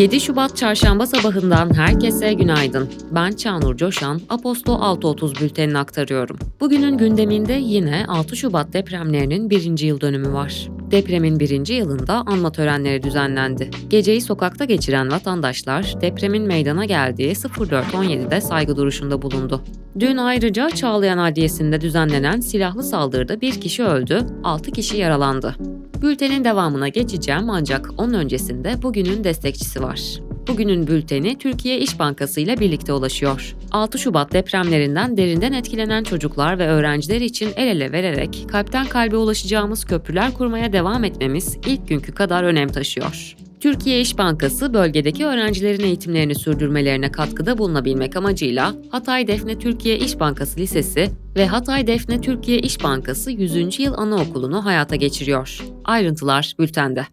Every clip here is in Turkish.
7 Şubat çarşamba sabahından herkese günaydın. Ben Çağnur Coşan, Aposto 6.30 bültenini aktarıyorum. Bugünün gündeminde yine 6 Şubat depremlerinin birinci yıl dönümü var. Depremin birinci yılında anma törenleri düzenlendi. Geceyi sokakta geçiren vatandaşlar depremin meydana geldiği 04.17'de saygı duruşunda bulundu. Dün ayrıca Çağlayan Adliyesi'nde düzenlenen silahlı saldırıda bir kişi öldü, 6 kişi yaralandı. Bültenin devamına geçeceğim ancak onun öncesinde bugünün destekçisi var. Bugünün bülteni Türkiye İş Bankası ile birlikte ulaşıyor. 6 Şubat depremlerinden derinden etkilenen çocuklar ve öğrenciler için el ele vererek kalpten kalbe ulaşacağımız köprüler kurmaya devam etmemiz ilk günkü kadar önem taşıyor. Türkiye İş Bankası bölgedeki öğrencilerin eğitimlerini sürdürmelerine katkıda bulunabilmek amacıyla Hatay Defne Türkiye İş Bankası Lisesi ve Hatay Defne Türkiye İş Bankası 100. Yıl Anaokulu'nu hayata geçiriyor. Ayrıntılar bültende.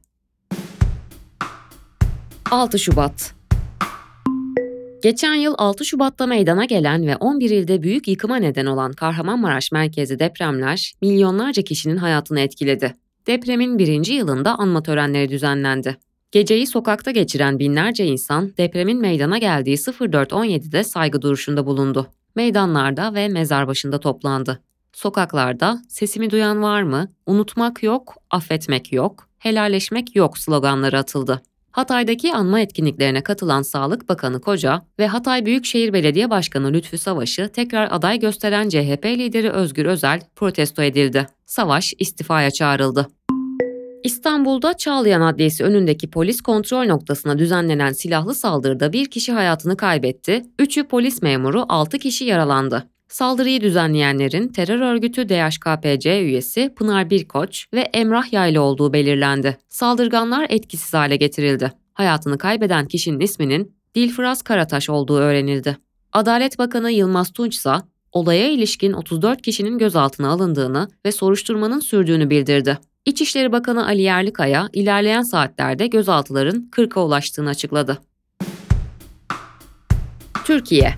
6 Şubat Geçen yıl 6 Şubat'ta meydana gelen ve 11 ilde büyük yıkıma neden olan Kahramanmaraş merkezi depremler milyonlarca kişinin hayatını etkiledi. Depremin birinci yılında anma törenleri düzenlendi. Geceyi sokakta geçiren binlerce insan depremin meydana geldiği 04.17'de saygı duruşunda bulundu. Meydanlarda ve mezar başında toplandı. Sokaklarda sesimi duyan var mı? Unutmak yok, affetmek yok, helalleşmek yok sloganları atıldı. Hatay'daki anma etkinliklerine katılan Sağlık Bakanı Koca ve Hatay Büyükşehir Belediye Başkanı Lütfü Savaş'ı tekrar aday gösteren CHP lideri Özgür Özel protesto edildi. Savaş istifaya çağrıldı. İstanbul'da Çağlayan Adliyesi önündeki polis kontrol noktasına düzenlenen silahlı saldırıda bir kişi hayatını kaybetti, üçü polis memuru, altı kişi yaralandı. Saldırıyı düzenleyenlerin terör örgütü DHKPC üyesi Pınar Birkoç ve Emrah Yaylı olduğu belirlendi. Saldırganlar etkisiz hale getirildi. Hayatını kaybeden kişinin isminin Dilfraz Karataş olduğu öğrenildi. Adalet Bakanı Yılmaz Tunç ise olaya ilişkin 34 kişinin gözaltına alındığını ve soruşturmanın sürdüğünü bildirdi. İçişleri Bakanı Ali Yerlikaya ilerleyen saatlerde gözaltıların 40'a ulaştığını açıkladı. Türkiye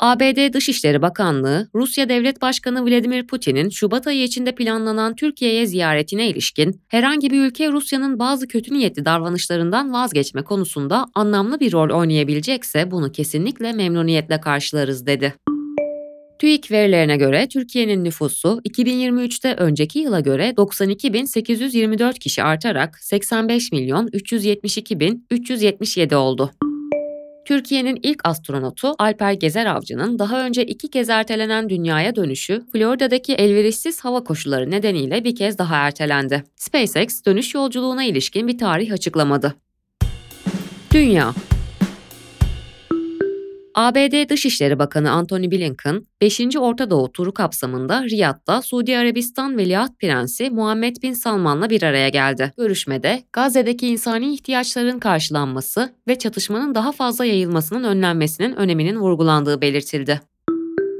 ABD Dışişleri Bakanlığı, Rusya Devlet Başkanı Vladimir Putin'in Şubat ayı içinde planlanan Türkiye'ye ziyaretine ilişkin herhangi bir ülke Rusya'nın bazı kötü niyetli davranışlarından vazgeçme konusunda anlamlı bir rol oynayabilecekse bunu kesinlikle memnuniyetle karşılarız dedi. TÜİK verilerine göre Türkiye'nin nüfusu 2023'te önceki yıla göre 92.824 kişi artarak 85 milyon 372.377 oldu. Türkiye'nin ilk astronotu Alper Gezer Avcı'nın daha önce iki kez ertelenen dünyaya dönüşü, Florida'daki elverişsiz hava koşulları nedeniyle bir kez daha ertelendi. SpaceX dönüş yolculuğuna ilişkin bir tarih açıklamadı. Dünya ABD Dışişleri Bakanı Antony Blinken, 5. Orta Doğu turu kapsamında Riyad'da Suudi Arabistan Veliaht Prensi Muhammed Bin Salman'la bir araya geldi. Görüşmede Gazze'deki insani ihtiyaçların karşılanması ve çatışmanın daha fazla yayılmasının önlenmesinin öneminin vurgulandığı belirtildi.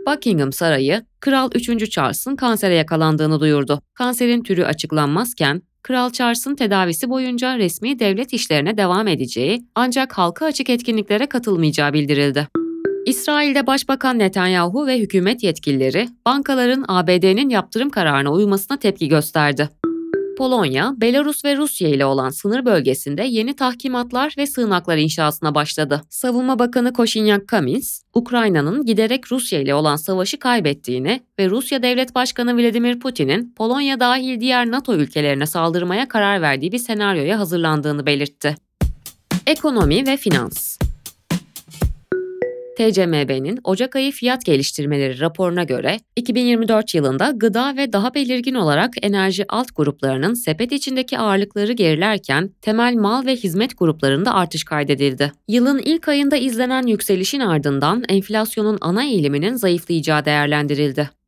Buckingham Sarayı, Kral 3. Charles'ın kansere yakalandığını duyurdu. Kanserin türü açıklanmazken, Kral Charles'ın tedavisi boyunca resmi devlet işlerine devam edeceği ancak halka açık etkinliklere katılmayacağı bildirildi. İsrail'de Başbakan Netanyahu ve hükümet yetkilileri bankaların ABD'nin yaptırım kararına uymasına tepki gösterdi. Polonya, Belarus ve Rusya ile olan sınır bölgesinde yeni tahkimatlar ve sığınaklar inşasına başladı. Savunma Bakanı Koşinyak Kamins, Ukrayna'nın giderek Rusya ile olan savaşı kaybettiğini ve Rusya Devlet Başkanı Vladimir Putin'in Polonya dahil diğer NATO ülkelerine saldırmaya karar verdiği bir senaryoya hazırlandığını belirtti. Ekonomi ve finans TCMB'nin Ocak ayı fiyat geliştirmeleri raporuna göre 2024 yılında gıda ve daha belirgin olarak enerji alt gruplarının sepet içindeki ağırlıkları gerilerken temel mal ve hizmet gruplarında artış kaydedildi. Yılın ilk ayında izlenen yükselişin ardından enflasyonun ana eğiliminin zayıflayacağı değerlendirildi.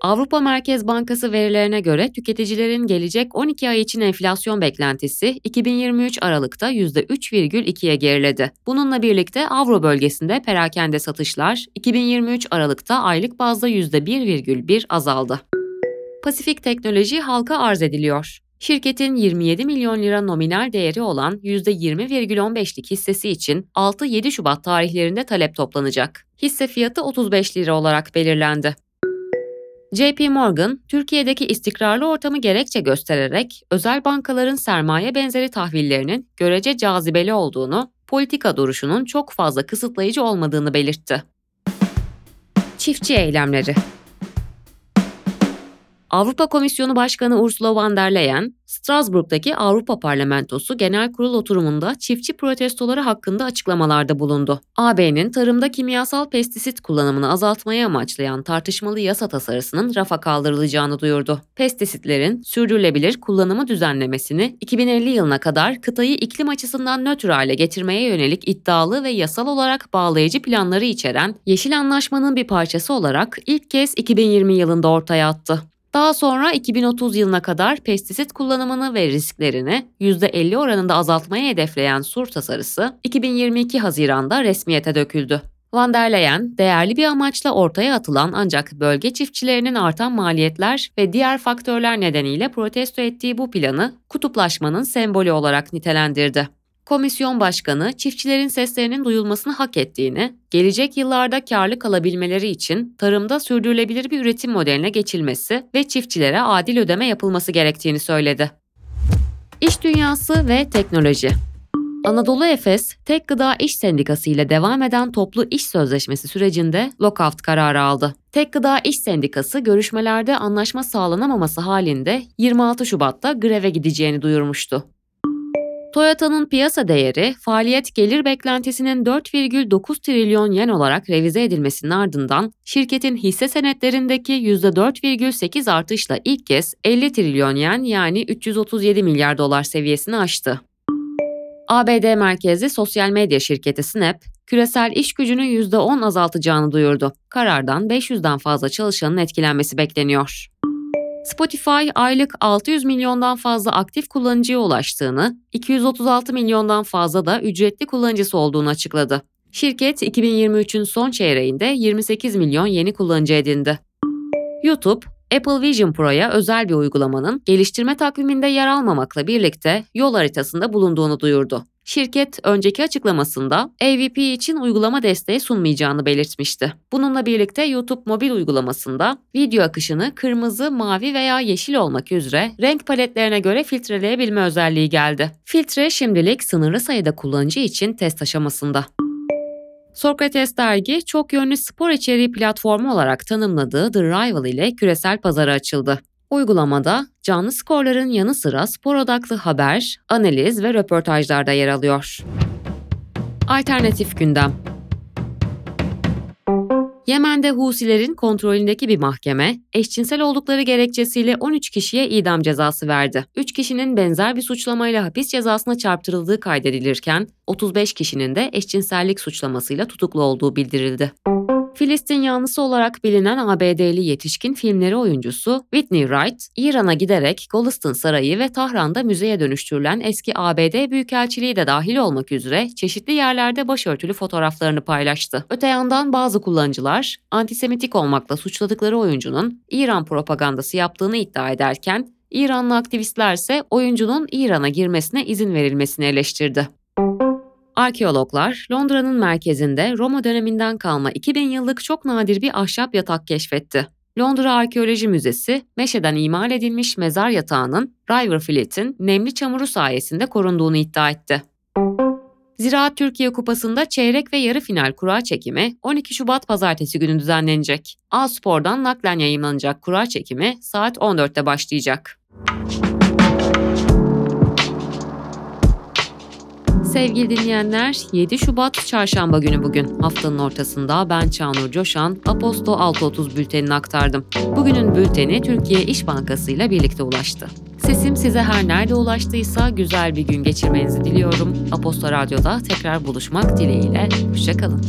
Avrupa Merkez Bankası verilerine göre tüketicilerin gelecek 12 ay için enflasyon beklentisi 2023 Aralık'ta %3,2'ye geriledi. Bununla birlikte Avro bölgesinde perakende satışlar 2023 Aralık'ta aylık bazda %1,1 azaldı. Pasifik Teknoloji halka arz ediliyor. Şirketin 27 milyon lira nominal değeri olan %20,15'lik hissesi için 6-7 Şubat tarihlerinde talep toplanacak. Hisse fiyatı 35 lira olarak belirlendi. JP Morgan, Türkiye'deki istikrarlı ortamı gerekçe göstererek özel bankaların sermaye benzeri tahvillerinin görece cazibeli olduğunu, politika duruşunun çok fazla kısıtlayıcı olmadığını belirtti. Çiftçi eylemleri Avrupa Komisyonu Başkanı Ursula von der Leyen, Strasbourg'daki Avrupa Parlamentosu Genel Kurul oturumunda çiftçi protestoları hakkında açıklamalarda bulundu. AB'nin tarımda kimyasal pestisit kullanımını azaltmayı amaçlayan tartışmalı yasa tasarısının rafa kaldırılacağını duyurdu. Pestisitlerin sürdürülebilir kullanımı düzenlemesini 2050 yılına kadar kıtayı iklim açısından nötr hale getirmeye yönelik iddialı ve yasal olarak bağlayıcı planları içeren Yeşil Anlaşma'nın bir parçası olarak ilk kez 2020 yılında ortaya attı. Daha sonra 2030 yılına kadar pestisit kullanımını ve risklerini %50 oranında azaltmayı hedefleyen sur tasarısı 2022 Haziran'da resmiyete döküldü. Van der Leyen, değerli bir amaçla ortaya atılan ancak bölge çiftçilerinin artan maliyetler ve diğer faktörler nedeniyle protesto ettiği bu planı kutuplaşmanın sembolü olarak nitelendirdi. Komisyon Başkanı çiftçilerin seslerinin duyulmasını hak ettiğini, gelecek yıllarda karlı kalabilmeleri için tarımda sürdürülebilir bir üretim modeline geçilmesi ve çiftçilere adil ödeme yapılması gerektiğini söyledi. İş dünyası ve teknoloji Anadolu Efes, Tek Gıda İş Sendikası ile devam eden toplu iş sözleşmesi sürecinde lockout kararı aldı. Tek Gıda İş Sendikası görüşmelerde anlaşma sağlanamaması halinde 26 Şubat'ta greve gideceğini duyurmuştu. Toyota'nın piyasa değeri faaliyet gelir beklentisinin 4,9 trilyon yen olarak revize edilmesinin ardından şirketin hisse senetlerindeki %4,8 artışla ilk kez 50 trilyon yen yani 337 milyar dolar seviyesini aştı. ABD merkezli sosyal medya şirketi Snap, küresel iş gücünü %10 azaltacağını duyurdu. Karardan 500'den fazla çalışanın etkilenmesi bekleniyor. Spotify aylık 600 milyondan fazla aktif kullanıcıya ulaştığını, 236 milyondan fazla da ücretli kullanıcısı olduğunu açıkladı. Şirket 2023'ün son çeyreğinde 28 milyon yeni kullanıcı edindi. YouTube, Apple Vision Pro'ya özel bir uygulamanın geliştirme takviminde yer almamakla birlikte yol haritasında bulunduğunu duyurdu. Şirket önceki açıklamasında AVP için uygulama desteği sunmayacağını belirtmişti. Bununla birlikte YouTube mobil uygulamasında video akışını kırmızı, mavi veya yeşil olmak üzere renk paletlerine göre filtreleyebilme özelliği geldi. Filtre şimdilik sınırlı sayıda kullanıcı için test aşamasında. Sokrates dergi çok yönlü spor içeriği platformu olarak tanımladığı The Rival ile küresel pazara açıldı. Uygulamada canlı skorların yanı sıra spor odaklı haber, analiz ve röportajlar da yer alıyor. Alternatif gündem Yemen'de Husilerin kontrolündeki bir mahkeme, eşcinsel oldukları gerekçesiyle 13 kişiye idam cezası verdi. 3 kişinin benzer bir suçlamayla hapis cezasına çarptırıldığı kaydedilirken, 35 kişinin de eşcinsellik suçlamasıyla tutuklu olduğu bildirildi. Filistin yanlısı olarak bilinen ABD'li yetişkin filmleri oyuncusu Whitney Wright, İran'a giderek Golistan Sarayı ve Tahran'da müzeye dönüştürülen eski ABD Büyükelçiliği de dahil olmak üzere çeşitli yerlerde başörtülü fotoğraflarını paylaştı. Öte yandan bazı kullanıcılar antisemitik olmakla suçladıkları oyuncunun İran propagandası yaptığını iddia ederken İranlı aktivistler ise oyuncunun İran'a girmesine izin verilmesini eleştirdi. Arkeologlar Londra'nın merkezinde Roma döneminden kalma 2000 yıllık çok nadir bir ahşap yatak keşfetti. Londra Arkeoloji Müzesi, meşeden imal edilmiş mezar yatağının River Fleet'in nemli çamuru sayesinde korunduğunu iddia etti. Ziraat Türkiye Kupası'nda çeyrek ve yarı final kura çekimi 12 Şubat pazartesi günü düzenlenecek. A Spor'dan naklen yayınlanacak kura çekimi saat 14'te başlayacak. Sevgili dinleyenler, 7 Şubat Çarşamba günü bugün. Haftanın ortasında ben Çağnur Coşan, Aposto 6.30 bültenini aktardım. Bugünün bülteni Türkiye İş Bankası ile birlikte ulaştı. Sesim size her nerede ulaştıysa güzel bir gün geçirmenizi diliyorum. Aposto Radyo'da tekrar buluşmak dileğiyle. Hoşçakalın.